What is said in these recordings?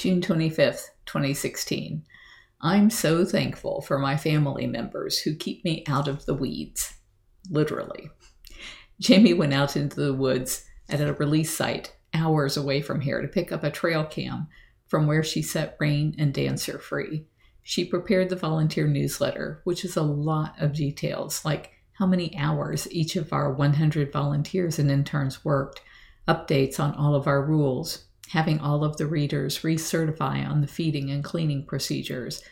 June 25th, 2016. I'm so thankful for my family members who keep me out of the weeds. Literally. Jamie went out into the woods at a release site hours away from here to pick up a trail cam from where she set Rain and Dancer free. She prepared the volunteer newsletter, which is a lot of details, like how many hours each of our 100 volunteers and interns worked, updates on all of our rules, having all of the readers recertify on the feeding and cleaning procedures.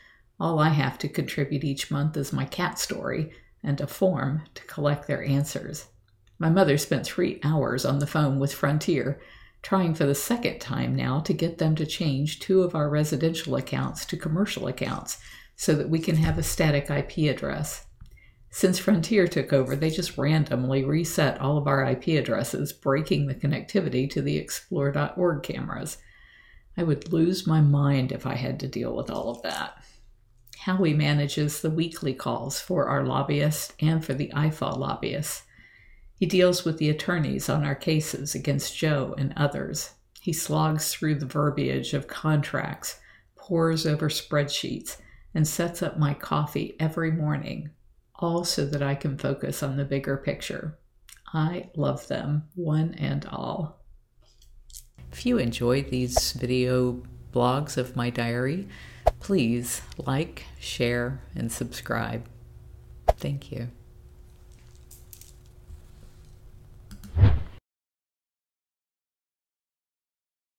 All I have to contribute each month is my cat story and a form to collect their answers. My mother spent three hours on the phone with Frontier, trying for the second time now to get them to change two of our residential accounts to commercial accounts so that we can have a static IP address. Since Frontier took over, they just randomly reset all of our IP addresses, breaking the connectivity to the explore.org cameras. I would lose my mind if I had to deal with all of that. Howie manages the weekly calls for our lobbyists and for the IFAW lobbyists. He deals with the attorneys on our cases against Joe and others. He slogs through the verbiage of contracts, pores over spreadsheets, and sets up my coffee every morning all so that I can focus on the bigger picture. I love them, one and all. If you enjoyed these video blogs of my diary, please like, share, and subscribe. Thank you.